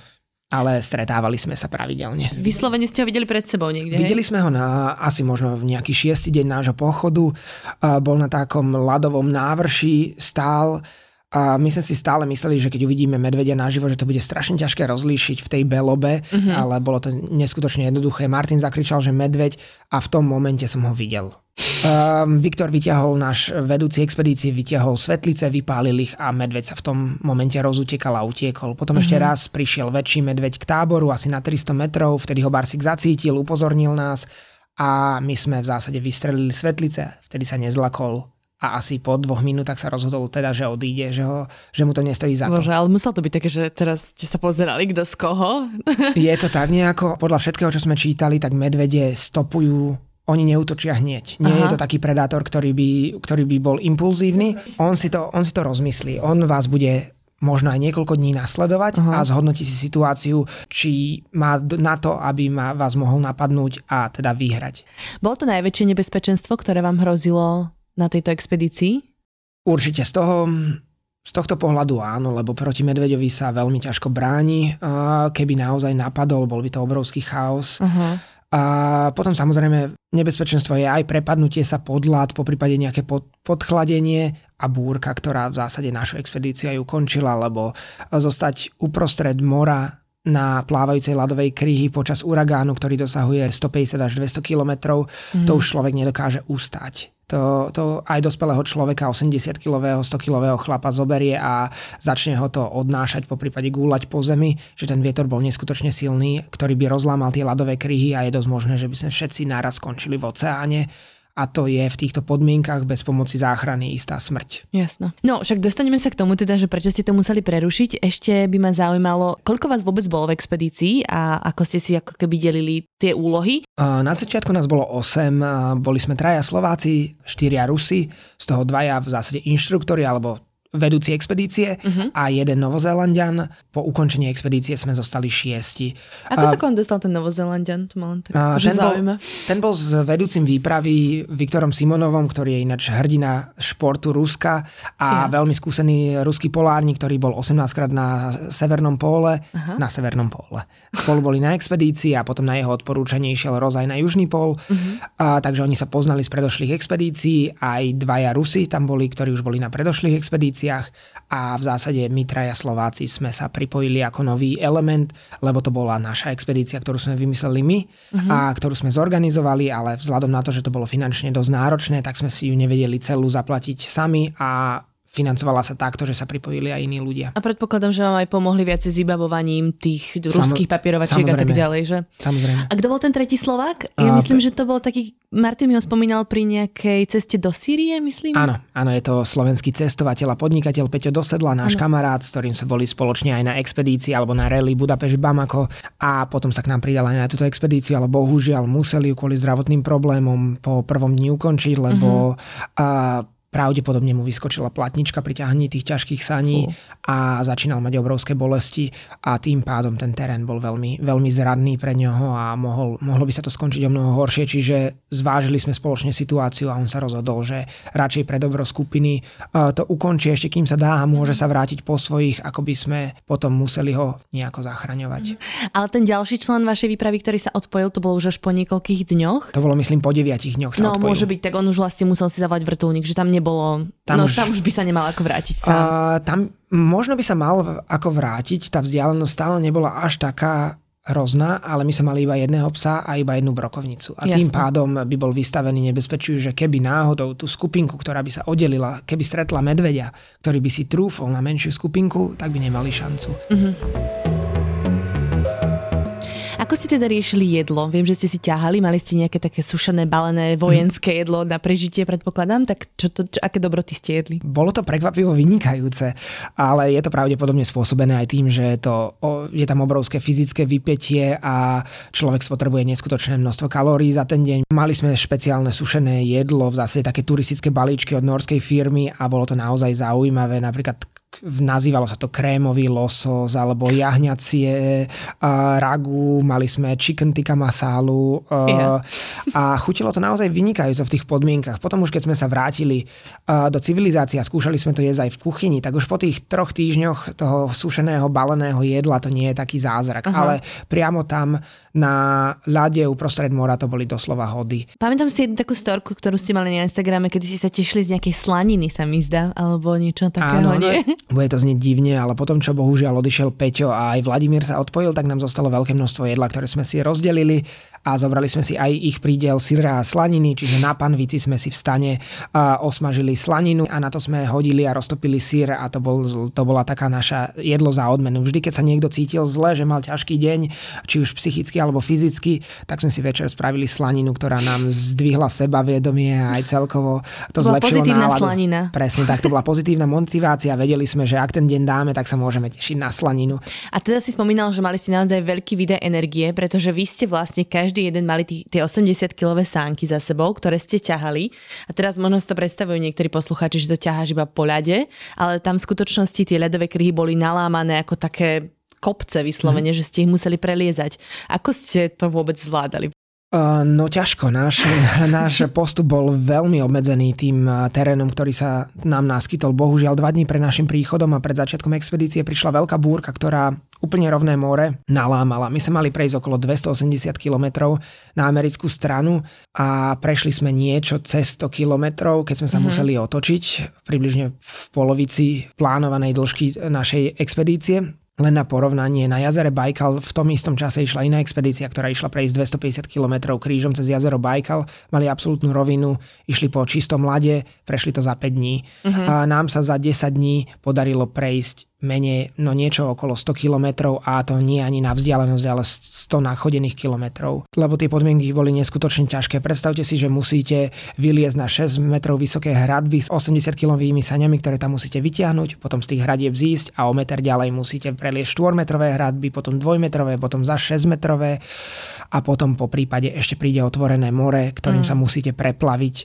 ale stretávali sme sa pravidelne. Vyslovene ste ho videli pred sebou niekde? Videli hej? sme ho na asi možno v nejaký šiestý deň nášho pochodu. Bol na takom ľadovom návrši, stál a my sme si stále mysleli, že keď uvidíme medvedia naživo, že to bude strašne ťažké rozlíšiť v tej belobe, mm-hmm. ale bolo to neskutočne jednoduché. Martin zakričal, že medveď a v tom momente som ho videl. Um, Viktor vyťahol, náš vedúci expedície, vyťahol svetlice, vypálil ich a medveď sa v tom momente rozutekal a utiekol. Potom mm-hmm. ešte mhm. raz prišiel väčší medveď k táboru, asi na 300 metrov, vtedy ho Barsik zacítil, upozornil nás a my sme v zásade vystrelili svetlice, vtedy sa nezlakol a asi po dvoch minútach sa rozhodol teda, že odíde, že, ho, že mu to nestojí za to. Bože, ale musel to byť také, že teraz ste sa pozerali, kto z koho. Je to tak nejako, podľa všetkého, čo sme čítali, tak medvede stopujú oni neútočia hneď. Nie Aha. je to taký predátor, ktorý by, ktorý by bol impulzívny. On si, to, on si to rozmyslí. On vás bude možno aj niekoľko dní nasledovať Aha. a zhodnotí si situáciu, či má na to, aby ma, vás mohol napadnúť a teda vyhrať. Bolo to najväčšie nebezpečenstvo, ktoré vám hrozilo na tejto expedícii? Určite z toho, z tohto pohľadu áno, lebo proti medveďovi sa veľmi ťažko bráni. Keby naozaj napadol, bol by to obrovský chaos. Uh-huh a potom samozrejme nebezpečenstvo je aj prepadnutie sa pod ľad, po prípade nejaké pod, podchladenie a búrka, ktorá v zásade našu expedíciu aj ukončila, lebo zostať uprostred mora na plávajúcej ľadovej kryhy počas uragánu, ktorý dosahuje 150 až 200 kilometrov, mm. to mhm. už človek nedokáže ustať to, to aj dospelého človeka, 80-kilového, 100-kilového chlapa zoberie a začne ho to odnášať, po prípade gúľať po zemi, že ten vietor bol neskutočne silný, ktorý by rozlámal tie ľadové kryhy a je dosť možné, že by sme všetci naraz skončili v oceáne a to je v týchto podmienkach bez pomoci záchrany istá smrť. Jasno. No, však dostaneme sa k tomu teda, že prečo ste to museli prerušiť. Ešte by ma zaujímalo, koľko vás vôbec bolo v expedícii a ako ste si ako keby delili tie úlohy? Na začiatku nás bolo 8, boli sme traja Slováci, štyria Rusi, z toho dvaja v zásade inštruktori alebo vedúci expedície uh-huh. a jeden Novozélandian. Po ukončení expedície sme zostali šiesti. Ako sa kon dostal ten Novozélandian? To ma len tak a, ten, bol, ten bol s vedúcim výpravy Viktorom Simonovom, ktorý je ináč hrdina športu Ruska a ja. veľmi skúsený ruský polárnik, ktorý bol 18 krát na Severnom póle. Uh-huh. Na Severnom póle. Spolu boli na expedícii a potom na jeho odporúčanie išiel Rozaj na Južný pól. Uh-huh. A, takže oni sa poznali z predošlých expedícií. Aj dvaja Rusi tam boli, ktorí už boli na predošlých expedíciách veciach a v zásade my traja Slováci sme sa pripojili ako nový element, lebo to bola naša expedícia, ktorú sme vymysleli my uh-huh. a ktorú sme zorganizovali, ale vzhľadom na to, že to bolo finančne dosť náročné, tak sme si ju nevedeli celú zaplatiť sami a financovala sa takto, že sa pripojili aj iní ľudia. A predpokladám, že vám aj pomohli viacej s vybavovaním tých ruských papierovačiek a tak ďalej, že? Samozrejme. A kto bol ten tretí Slovák? Ja a, myslím, že to bol taký, Martin mi ho spomínal pri nejakej ceste do Sýrie, myslím. Áno, áno, je to slovenský cestovateľ a podnikateľ Peťo Dosedla, náš ano. kamarát, s ktorým sme boli spoločne aj na expedícii alebo na rally Budapešť Bamako a potom sa k nám pridal aj na túto expedíciu, ale bohužiaľ museli ju kvôli zdravotným problémom po prvom dni ukončiť, lebo uh-huh. uh, Pravdepodobne mu vyskočila platnička pri ťahaní tých ťažkých saní uh. a začínal mať obrovské bolesti a tým pádom ten terén bol veľmi, veľmi zradný pre ňoho a mohol, mohlo by sa to skončiť o mnoho horšie, čiže zvážili sme spoločne situáciu a on sa rozhodol, že radšej pre dobro skupiny to ukončí ešte kým sa dá a môže sa vrátiť po svojich, ako by sme potom museli ho nejako zachraňovať. Mhm. Ale ten ďalší člen vašej výpravy, ktorý sa odpojil, to bolo už až po niekoľkých dňoch? To bolo myslím po deviatich dňoch sa No odpojil. môže byť, tak on už vlastne musel si zavolať vrtulník, že tam nebol nebolo... Tam no už, tam už by sa nemal ako vrátiť sám. Uh, tam možno by sa mal ako vrátiť, tá vzdialenosť stále nebola až taká hrozná, ale my sme mali iba jedného psa a iba jednu brokovnicu. A Jasne. tým pádom by bol vystavený nebezpečiu, že keby náhodou tú skupinku, ktorá by sa oddelila, keby stretla medvedia, ktorý by si trúfol na menšiu skupinku, tak by nemali šancu. Uh-huh. Ako ste teda riešili jedlo? Viem, že ste si ťahali, mali ste nejaké také sušené, balené vojenské mm. jedlo na prežitie, predpokladám. Tak čo to, čo, aké dobroty ste jedli? Bolo to prekvapivo vynikajúce, ale je to pravdepodobne spôsobené aj tým, že to, o, je tam obrovské fyzické vypätie a človek spotrebuje neskutočné množstvo kalórií za ten deň. Mali sme špeciálne sušené jedlo, v zásade také turistické balíčky od norskej firmy a bolo to naozaj zaujímavé. Napríklad nazývalo sa to krémový losos alebo jahňacie uh, ragu, mali sme chicken tikka masálu uh, yeah. a chutilo to naozaj vynikajúco v tých podmienkach. Potom už keď sme sa vrátili uh, do civilizácie a skúšali sme to jesť aj v kuchyni, tak už po tých troch týždňoch toho sušeného baleného jedla to nie je taký zázrak, uh-huh. ale priamo tam na ľade uprostred mora to boli doslova hody. Pamätám si jednu takú storku, ktorú ste mali na Instagrame, kedy si sa tešili z nejakej slaniny, sa mi zdá, alebo niečo takého, Áno, nie? Bude to znieť divne, ale potom, čo bohužiaľ odišiel Peťo a aj Vladimír sa odpojil, tak nám zostalo veľké množstvo jedla, ktoré sme si rozdelili a zobrali sme si aj ich prídel syra a slaniny, čiže na panvici sme si v stane osmažili slaninu a na to sme hodili a roztopili sír a to, bol, to bola taká naša jedlo za odmenu. Vždy, keď sa niekto cítil zle, že mal ťažký deň, či už psychicky alebo fyzicky, tak sme si večer spravili slaninu, ktorá nám zdvihla sebavedomie a aj celkovo to, to zlepšilo pozitívna náladu. slanina. Presne tak, to bola pozitívna motivácia. Vedeli sme, že ak ten deň dáme, tak sa môžeme tešiť na slaninu. A teda si spomínal, že mali ste naozaj veľký výdaj energie, pretože vy ste vlastne každý jeden mali tí, tie 80-kilové sánky za sebou, ktoré ste ťahali. A teraz možno si to predstavujú niektorí poslucháči, že to ťaháš iba po ľade, ale tam v skutočnosti tie ľadové kryhy boli nalámané ako také kopce vyslovene, mm. že ste ich museli preliezať. Ako ste to vôbec zvládali? No ťažko. Náš, náš postup bol veľmi obmedzený tým terénom, ktorý sa nám naskytol. Bohužiaľ dva dní pred našim príchodom a pred začiatkom expedície prišla veľká búrka, ktorá úplne rovné more nalámala. My sme mali prejsť okolo 280 km na americkú stranu a prešli sme niečo cez 100 km, keď sme sa mm-hmm. museli otočiť približne v polovici plánovanej dĺžky našej expedície. Len na porovnanie, na jazere Bajkal v tom istom čase išla iná expedícia, ktorá išla prejsť 250 km krížom cez jazero Bajkal, mali absolútnu rovinu, išli po čistom lade, prešli to za 5 dní. Uh-huh. A nám sa za 10 dní podarilo prejsť menej, no niečo okolo 100 kilometrov a to nie ani na vzdialenosť, ale 100 nachodených kilometrov. Lebo tie podmienky boli neskutočne ťažké. Predstavte si, že musíte vyliezť na 6 metrov vysoké hradby s 80 kilovými saňami, ktoré tam musíte vytiahnuť, potom z tých hradieb zísť a o meter ďalej musíte preliesť 4-metrové hradby, potom 2-metrové, potom za 6-metrové a potom po prípade ešte príde otvorené more, ktorým mm. sa musíte preplaviť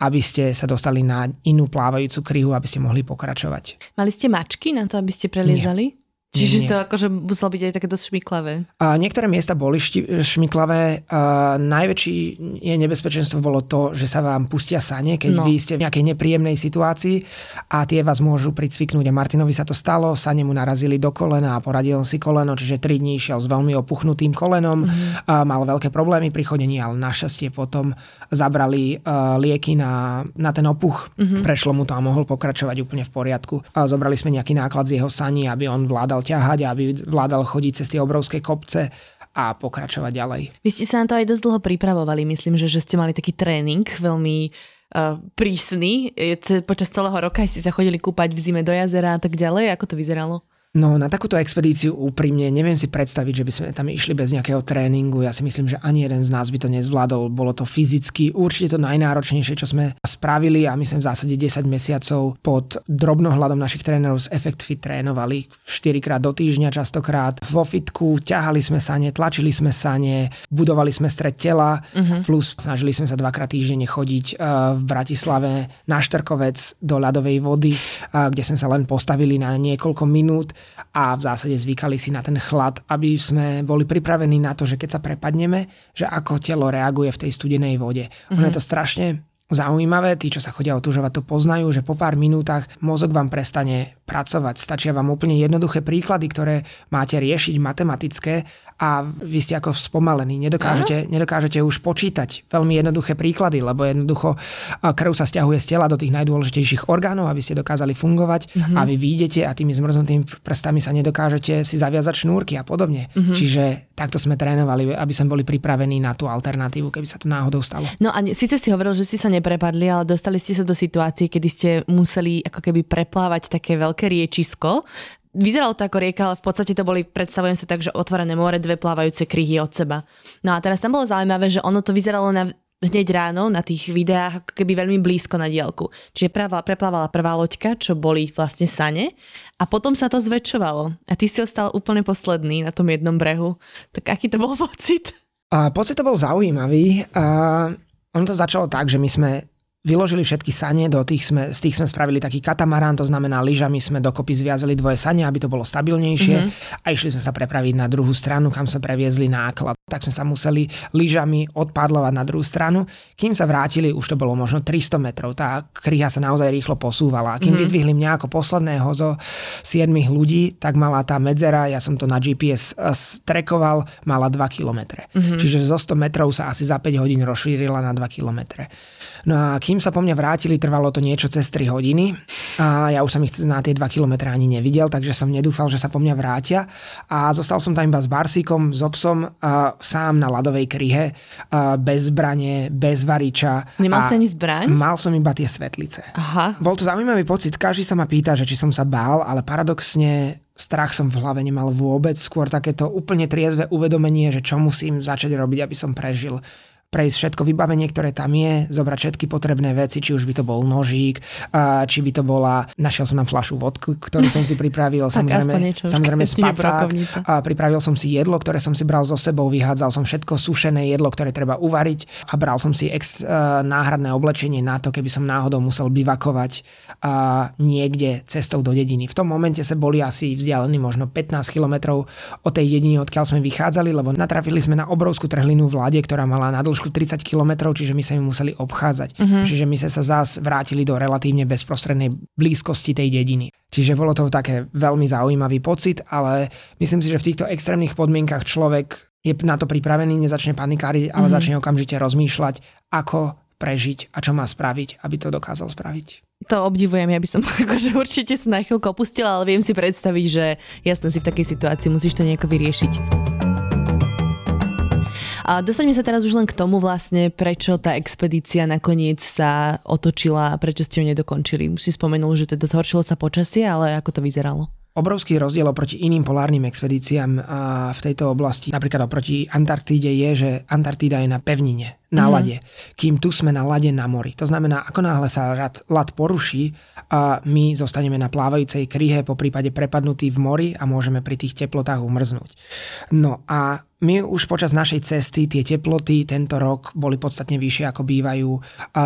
aby ste sa dostali na inú plávajúcu kryhu, aby ste mohli pokračovať. Mali ste mačky na to, aby ste preliezali? Nie. Čiže nie. to akože muselo byť aj také dosť šmiklavé. A niektoré miesta boli šti- šmiklavé. A najväčší nebezpečenstvo bolo to, že sa vám pustia sane, keď no. vy ste v nejakej nepríjemnej situácii a tie vás môžu pricviknúť. A Martinovi sa to stalo, sane mu narazili do kolena a poradil si koleno, čiže 3 dní šiel s veľmi opuchnutým kolenom. Mm-hmm. A mal veľké problémy pri chodení, ale našťastie potom zabrali uh, lieky na, na ten opuch. Mm-hmm. Prešlo mu to a mohol pokračovať úplne v poriadku. A zobrali sme nejaký náklad z jeho sani, aby on vládal ťahať, aby vládal chodiť cez tie obrovské kopce a pokračovať ďalej. Vy ste sa na to aj dosť dlho pripravovali. Myslím, že, že ste mali taký tréning veľmi uh, prísny. Počas celého roka ste sa chodili kúpať v zime do jazera a tak ďalej. Ako to vyzeralo? No na takúto expedíciu úprimne neviem si predstaviť, že by sme tam išli bez nejakého tréningu. Ja si myslím, že ani jeden z nás by to nezvládol. Bolo to fyzicky určite to najnáročnejšie, čo sme spravili a my sme v zásade 10 mesiacov pod drobnohľadom našich trénerov z Effect Fit trénovali 4 krát do týždňa častokrát. Vo fitku ťahali sme sane, tlačili sme sane, budovali sme stred tela, uh-huh. plus snažili sme sa dvakrát týždenne chodiť v Bratislave na Štrkovec do ľadovej vody, kde sme sa len postavili na niekoľko minút a v zásade zvykali si na ten chlad, aby sme boli pripravení na to, že keď sa prepadneme, že ako telo reaguje v tej studenej vode. Mm-hmm. Ono je to strašne zaujímavé, tí, čo sa chodia otužovať, to poznajú, že po pár minútach mozog vám prestane pracovať. Stačia vám úplne jednoduché príklady, ktoré máte riešiť matematické a vy ste ako spomalení, nedokážete, nedokážete už počítať veľmi jednoduché príklady, lebo jednoducho krv sa stiahuje z tela do tých najdôležitejších orgánov, aby ste dokázali fungovať uh-huh. a vy výjdete a tými zmrznutými prstami sa nedokážete si zaviazať šnúrky a podobne. Uh-huh. Čiže takto sme trénovali, aby sme boli pripravení na tú alternatívu, keby sa to náhodou stalo. No a síce si hovoril, že ste sa neprepadli, ale dostali ste sa do situácie, kedy ste museli ako keby preplávať také veľké riečisko vyzeralo to ako rieka, ale v podstate to boli, predstavujem sa tak, že otvorené more, dve plávajúce kryhy od seba. No a teraz tam bolo zaujímavé, že ono to vyzeralo na hneď ráno na tých videách ako keby veľmi blízko na dielku. Čiže práva, preplávala prvá loďka, čo boli vlastne sane a potom sa to zväčšovalo. A ty si ostal úplne posledný na tom jednom brehu. Tak aký to bol pocit? A pocit to bol zaujímavý. A on to začalo tak, že my sme vyložili všetky sane, do tých sme, z tých sme spravili taký katamarán, to znamená lyžami sme dokopy zviazali dvoje sane, aby to bolo stabilnejšie mm-hmm. a išli sme sa prepraviť na druhú stranu, kam sme previezli náklad. Tak sme sa museli lyžami odpadlovať na druhú stranu. Kým sa vrátili, už to bolo možno 300 metrov. Tá kryha sa naozaj rýchlo posúvala. Kým mm-hmm. vyzvihli mňa ako posledného zo 7 ľudí, tak mala tá medzera, ja som to na GPS strekoval, mala 2 km. Mm-hmm. Čiže zo 100 metrov sa asi za 5 hodín rozšírila na 2 km. No a kým sa po mňa vrátili, trvalo to niečo cez 3 hodiny a ja už som ich na tie 2 km ani nevidel, takže som nedúfal, že sa po mňa vrátia a zostal som tam iba s Barsíkom, s obsom, a sám na ľadovej kryhe, a bez zbrane, bez variča. Nemal si ani zbraň? Mal som iba tie svetlice. Aha. Bol to zaujímavý pocit, každý sa ma pýta, že či som sa bál, ale paradoxne strach som v hlave nemal vôbec, skôr takéto úplne triezve uvedomenie, že čo musím začať robiť, aby som prežil prejsť všetko vybavenie, ktoré tam je, zobrať všetky potrebné veci, či už by to bol nožík, či by to bola, našiel som na flašu vodku, ktorú som si pripravil, samozrejme, niečo, samozrejme spacák, a pripravil som si jedlo, ktoré som si bral so sebou, vyhádzal som všetko sušené jedlo, ktoré treba uvariť a bral som si ex, náhradné oblečenie na to, keby som náhodou musel bivakovať niekde cestou do dediny. V tom momente sa boli asi vzdialení možno 15 kilometrov od tej dediny, odkiaľ sme vychádzali, lebo natrafili sme na obrovskú trhlinu v lade, ktorá mala na dĺžku 30 km, čiže my sa im museli obchádzať. Uh-huh. Čiže my sme sa zás vrátili do relatívne bezprostrednej blízkosti tej dediny. Čiže bolo to také veľmi zaujímavý pocit, ale myslím si, že v týchto extrémnych podmienkach človek je na to pripravený, nezačne panikáriť, ale uh-huh. začne okamžite rozmýšľať, ako prežiť a čo má spraviť, aby to dokázal spraviť. To obdivujem, ja by som akože určite sa na chvíľku opustila, ale viem si predstaviť, že jasne si v takej situácii musíš to nejako vyriešiť. A dostaňme sa teraz už len k tomu vlastne, prečo tá expedícia nakoniec sa otočila a prečo ste ju nedokončili. Už si spomenul, že teda zhoršilo sa počasie, ale ako to vyzeralo? Obrovský rozdiel oproti iným polárnym expedíciám v tejto oblasti, napríklad oproti Antarktíde, je, že Antarktída je na pevnine, na mm. lade, kým tu sme na lade na mori. To znamená, ako náhle sa rad, lad poruší, a my zostaneme na plávajúcej kryhe, po prípade prepadnutí v mori a môžeme pri tých teplotách umrznúť. No a my už počas našej cesty tie teploty tento rok boli podstatne vyššie ako bývajú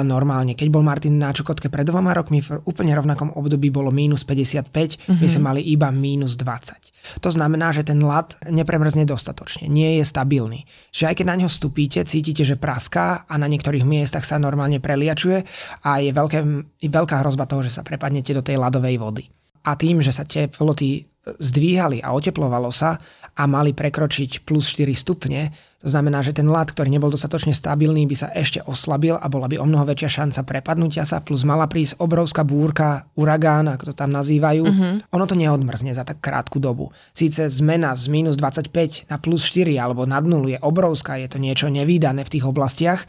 normálne. Keď bol Martin na Čukotke pred dvoma rokmi, v úplne rovnakom období bolo mínus 55, mm-hmm. my sme mali iba mínus 20. To znamená, že ten lat nepremrzne dostatočne, nie je stabilný. Že aj keď na ňo vstupíte, cítite, že praská a na niektorých miestach sa normálne preliačuje a je veľké, veľká hrozba toho, že sa prepadnete do tej ľadovej vody. A tým, že sa teploty zdvíhali a oteplovalo sa a mali prekročiť plus 4 stupne, to znamená, že ten ľad, ktorý nebol dostatočne stabilný, by sa ešte oslabil a bola by o mnoho väčšia šanca prepadnutia sa, plus mala prísť obrovská búrka, uragán, ako to tam nazývajú. Uh-huh. Ono to neodmrzne za tak krátku dobu. Síce zmena z minus 25 na plus 4 alebo nad 0 je obrovská, je to niečo nevýdané v tých oblastiach,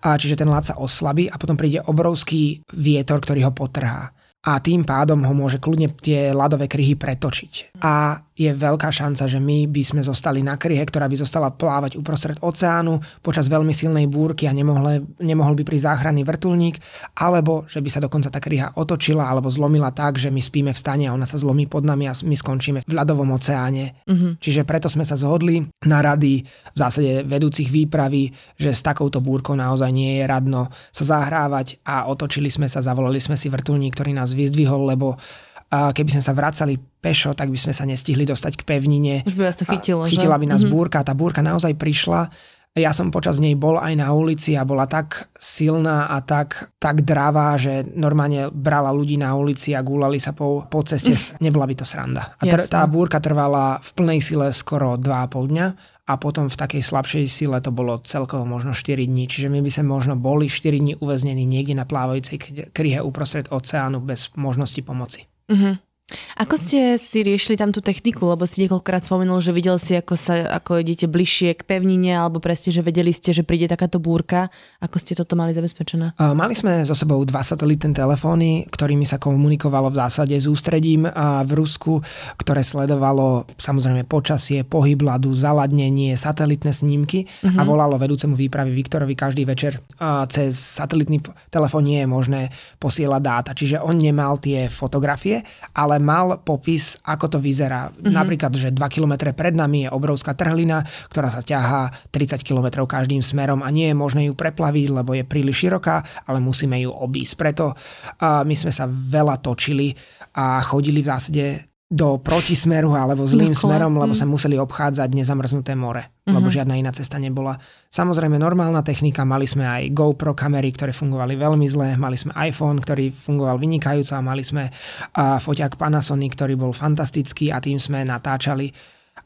a čiže ten ľad sa oslabí a potom príde obrovský vietor, ktorý ho potrhá a tým pádom ho môže kľudne tie ľadové kryhy pretočiť. A je veľká šanca, že my by sme zostali na kryhe, ktorá by zostala plávať uprostred oceánu počas veľmi silnej búrky a nemohol, nemohol by pri záchranný vrtulník, alebo že by sa dokonca tá kryha otočila alebo zlomila tak, že my spíme v stane a ona sa zlomí pod nami a my skončíme v ľadovom oceáne. Uh-huh. Čiže preto sme sa zhodli na rady v zásade vedúcich výpravy, že s takouto búrkou naozaj nie je radno sa zahrávať a otočili sme sa, zavolali sme si vrtulník, ktorý nás vyzdvihol, lebo a keby sme sa vracali pešo, tak by sme sa nestihli dostať k pevnine. Už by vás to chytilo, Chytila že? by nás mm-hmm. búrka. Tá búrka naozaj prišla. Ja som počas nej bol aj na ulici a bola tak silná a tak, tak dravá, že normálne brala ľudí na ulici a gúlali sa po, po ceste. Nebola by to sranda. A tr- tá búrka trvala v plnej sile skoro 2,5 dňa a potom v takej slabšej sile to bolo celkovo možno 4 dní. Čiže my by sme možno boli 4 dní uväznení niekde na plávajúcej kryhe uprostred oceánu bez možnosti pomoci. Uh-huh. Ako ste si riešili tam tú techniku, lebo si niekoľkokrát spomenul, že videl si, ako sa ako idete bližšie k pevnine, alebo presne, že vedeli ste, že príde takáto búrka. Ako ste toto mali zabezpečené? Mali sme so sebou dva satelitné telefóny, ktorými sa komunikovalo v zásade s ústredím v Rusku, ktoré sledovalo samozrejme počasie, pohyb ľadu, zaladnenie, satelitné snímky uh-huh. a mhm. volalo vedúcemu výpravy Viktorovi každý večer cez satelitný telefón nie je možné posielať dáta. Čiže on nemal tie fotografie, ale ale mal popis, ako to vyzerá. Mm-hmm. Napríklad, že 2 km pred nami je obrovská trhlina, ktorá sa ťahá 30 km každým smerom a nie je možné ju preplaviť, lebo je príliš široká, ale musíme ju obísť. Preto uh, my sme sa veľa točili a chodili v zásade do protismeru alebo zlým Dokolo. smerom, lebo mm. sa museli obchádzať nezamrznuté more, mm-hmm. lebo žiadna iná cesta nebola. Samozrejme normálna technika, mali sme aj GoPro kamery, ktoré fungovali veľmi zle, mali sme iPhone, ktorý fungoval vynikajúco a mali sme uh, foťák Panasonic, ktorý bol fantastický a tým sme natáčali,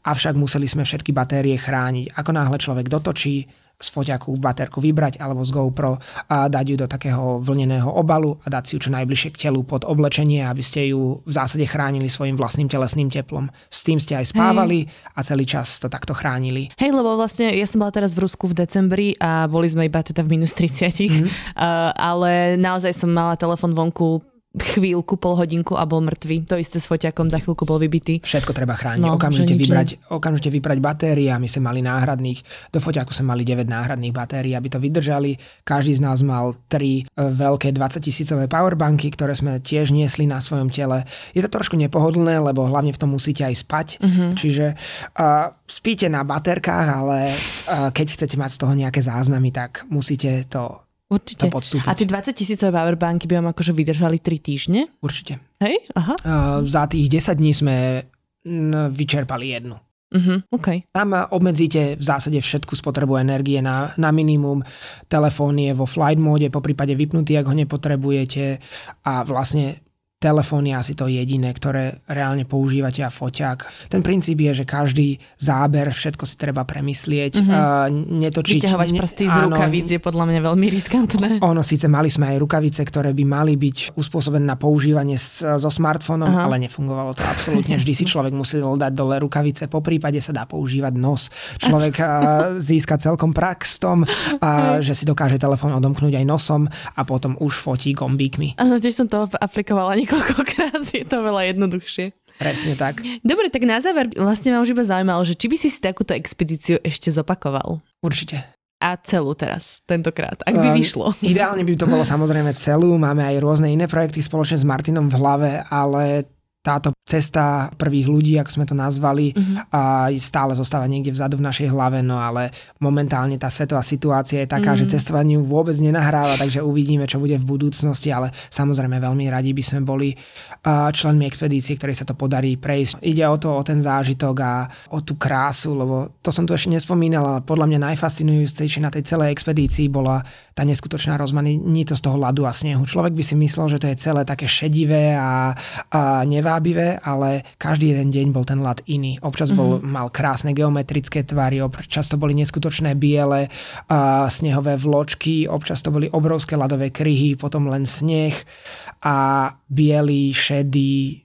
avšak museli sme všetky batérie chrániť. Ako náhle človek dotočí, z foťaku baterku vybrať alebo z GoPro a dať ju do takého vlneného obalu a dať si ju čo najbližšie k telu pod oblečenie, aby ste ju v zásade chránili svojim vlastným telesným teplom. S tým ste aj spávali Hej. a celý čas to takto chránili. Hej, lebo vlastne ja som bola teraz v Rusku v decembri a boli sme iba teda v minus 30, mm-hmm. uh, ale naozaj som mala telefon vonku chvíľku, pol hodinku a bol mŕtvý. To isté s foťakom, za chvíľku bol vybitý. Všetko treba chrániť. No, okamžite, vybrať, okamžite vybrať batérie a my sme mali náhradných, do foťaku sme mali 9 náhradných batérií, aby to vydržali. Každý z nás mal 3 e, veľké 20 tisícové powerbanky, ktoré sme tiež niesli na svojom tele. Je to trošku nepohodlné, lebo hlavne v tom musíte aj spať. Uh-huh. Čiže uh, spíte na baterkách, ale uh, keď chcete mať z toho nejaké záznamy, tak musíte to Určite. to podstúpiť. A tie 20 tisícové powerbanky by vám akože vydržali 3 týždne? Určite. Hej? Aha. Uh, za tých 10 dní sme vyčerpali jednu. Uh-huh, okay. Tam obmedzíte v zásade všetku spotrebu energie na, na minimum. Telefón je vo flight móde, po prípade vypnutý, ak ho nepotrebujete a vlastne telefón je asi to jediné, ktoré reálne používate a foťák. Ten princíp je, že každý záber, všetko si treba premyslieť, mm-hmm. uh, netočiť... Vyťahovať prsty z rukavíc je podľa mňa veľmi riskantné. Ono, síce mali sme aj rukavice, ktoré by mali byť uspôsobené na používanie s, so smartfónom, Aha. ale nefungovalo to absolútne. Vždy si človek musel dať dole rukavice, po prípade sa dá používať nos. Človek uh, získa celkom prax v tom, uh, že si dokáže telefón odomknúť aj nosom a potom už fotí gombíkmi. Áno, tiež som to aplikovala niekoľkokrát, je to veľa jednoduchšie. Presne tak. Dobre, tak na záver vlastne ma už iba zaujímalo, že či by si si takúto expedíciu ešte zopakoval? Určite. A celú teraz, tentokrát, ak by vyšlo. Um, ideálne by to bolo samozrejme celú, máme aj rôzne iné projekty spoločne s Martinom v hlave, ale táto cesta prvých ľudí, ako sme to nazvali, uh-huh. a stále zostáva niekde vzadu v našej hlave, no ale momentálne tá svetová situácia je taká, uh-huh. že cestovaniu vôbec nenahráva, takže uvidíme, čo bude v budúcnosti, ale samozrejme veľmi radi by sme boli členmi expedície, ktorej sa to podarí prejsť. Ide o to, o ten zážitok a o tú krásu, lebo to som tu ešte nespomínal, ale podľa mňa najfascinujúcejšie na tej celej expedícii bola tá neskutočná rozmanitosť toho ľadu a snehu. Človek by si myslel, že to je celé také šedivé a, a nevábivé, ale každý jeden deň bol ten ľad iný. Občas bol, mm-hmm. mal krásne geometrické tvary, občas to boli neskutočné biele a snehové vločky, občas to boli obrovské ľadové kryhy, potom len sneh a biely, šedý,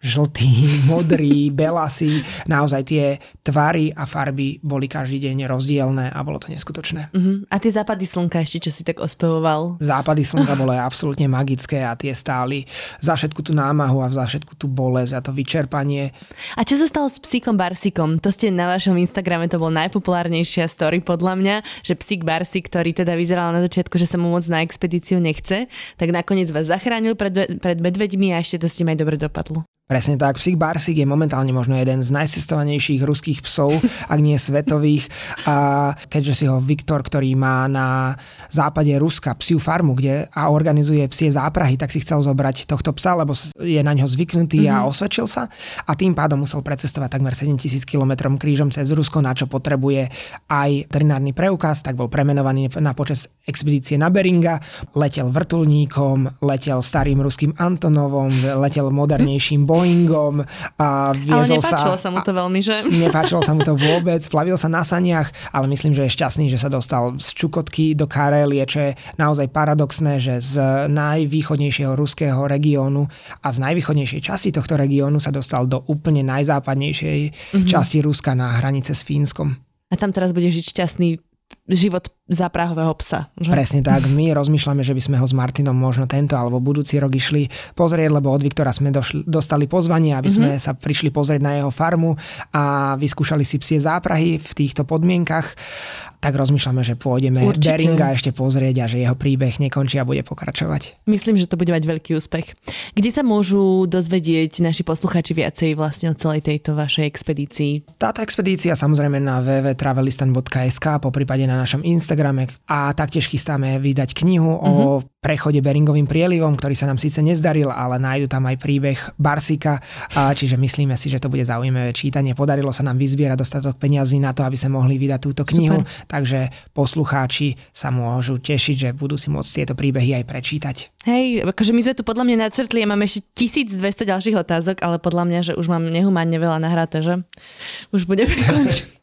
žltý, modrý, belasý. Naozaj tie tvary a farby boli každý deň rozdielne a bolo to neskutočné. Uh-huh. A tie západy slnka ešte, čo si tak ospevoval? Západy slnka bolo absolútne magické a tie stáli za všetku tú námahu a za všetku tú bolesť a to vyčerpanie. A čo sa stalo s psíkom Barsikom? To ste na vašom Instagrame, to bol najpopulárnejšia story podľa mňa, že psík Barsik, ktorý teda vyzeral na začiatku, že sa mu moc na expedíciu nechce, tak nakoniec vás zachránil pred, pred medveďmi a ešte to ste aj dobre Gabriel Patlou. Presne tak. Psík Barsik je momentálne možno jeden z najcestovanejších ruských psov, ak nie svetových. A keďže si ho Viktor, ktorý má na západe Ruska psiu farmu, kde a organizuje psie záprahy, tak si chcel zobrať tohto psa, lebo je na ňo zvyknutý mm-hmm. a mhm. osvedčil sa. A tým pádom musel precestovať takmer 7000 km krížom cez Rusko, na čo potrebuje aj veterinárny preukaz, tak bol premenovaný na počas expedície na Beringa. Letel vrtulníkom, letel starým ruským Antonovom, letel modernejším mm Boeingom a viezol ale nepáčilo sa, sa mu to veľmi, že? Nepáčilo sa mu to vôbec, plavil sa na saniach, ale myslím, že je šťastný, že sa dostal z Čukotky do Karelie, čo je naozaj paradoxné, že z najvýchodnejšieho ruského regiónu a z najvýchodnejšej časti tohto regiónu sa dostal do úplne najzápadnejšej mm-hmm. časti Ruska na hranice s Fínskom. A tam teraz bude žiť šťastný život záprahového psa. Že? Presne tak. My rozmýšľame, že by sme ho s Martinom možno tento alebo budúci rok išli pozrieť, lebo od Viktora sme došli, dostali pozvanie, aby sme mm-hmm. sa prišli pozrieť na jeho farmu a vyskúšali si psie záprahy v týchto podmienkach tak rozmýšľame, že pôjdeme Určite. Beringa ešte pozrieť a že jeho príbeh nekončí a bude pokračovať. Myslím, že to bude mať veľký úspech. Kde sa môžu dozvedieť naši posluchači viacej vlastne o celej tejto vašej expedícii? Táto expedícia samozrejme na www.travelistan.sk, po prípade na našom Instagrame a taktiež chystáme vydať knihu uh-huh. o mhm prechode Beringovým prielivom, ktorý sa nám síce nezdaril, ale nájdu tam aj príbeh Barsika, a čiže myslíme si, že to bude zaujímavé čítanie. Podarilo sa nám vyzbierať dostatok peňazí na to, aby sme mohli vydať túto knihu, Super. takže poslucháči sa môžu tešiť, že budú si môcť tieto príbehy aj prečítať. Hej, akože my sme tu podľa mňa načrtli, ja mám ešte 1200 ďalších otázok, ale podľa mňa, že už mám nehumánne veľa nahraté, že? Už budeme končiť.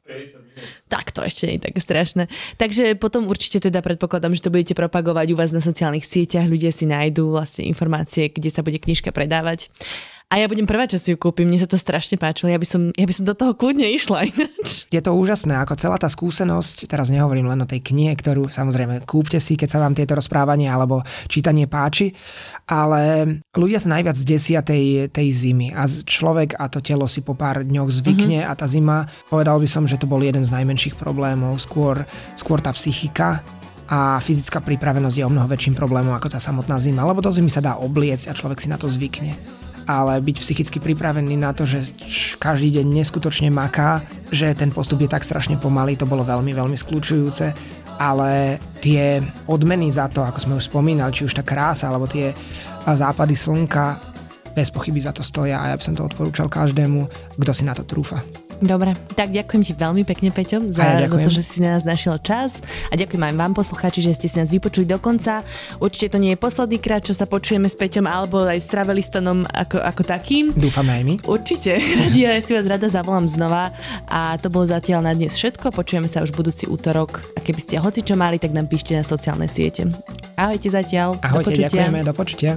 Tak to ešte nie je také strašné. Takže potom určite teda predpokladám, že to budete propagovať u vás na sociálnych sieťach, ľudia si nájdú vlastne informácie, kde sa bude knižka predávať. A ja budem prvá, čo si ju kúpim. Mne sa to strašne páčilo. Ja by som, ja by som do toho kľudne išla ináč. Je to úžasné, ako celá tá skúsenosť, teraz nehovorím len o tej knihe, ktorú samozrejme kúpte si, keď sa vám tieto rozprávanie alebo čítanie páči, ale ľudia sa najviac zdesia tej, tej zimy a človek a to telo si po pár dňoch zvykne mm-hmm. a tá zima, povedal by som, že to bol jeden z najmenších problémov, skôr, skôr tá psychika, a fyzická pripravenosť je o mnoho väčším problémom ako tá samotná zima, lebo do zimy sa dá obliecť a človek si na to zvykne ale byť psychicky pripravený na to, že každý deň neskutočne maká, že ten postup je tak strašne pomalý, to bolo veľmi, veľmi skľúčujúce ale tie odmeny za to, ako sme už spomínali, či už tá krása, alebo tie západy slnka, bez pochyby za to stoja a ja by som to odporúčal každému, kto si na to trúfa. Dobre, tak ďakujem ti veľmi pekne, Peťo, za, za to, že si na nás našiel čas a ďakujem aj vám, poslucháči, že ste si nás vypočuli do konca. Určite to nie je posledný krát, čo sa počujeme s Peťom alebo aj s Travelistanom ako, ako takým. Dúfame aj my. Určite, ja si vás rada zavolám znova a to bolo zatiaľ na dnes všetko. Počujeme sa už budúci útorok a keby ste hoci čo mali, tak nám píšte na sociálne siete. Ahojte zatiaľ. Ahojte, do počutia. ďakujeme, do počutia.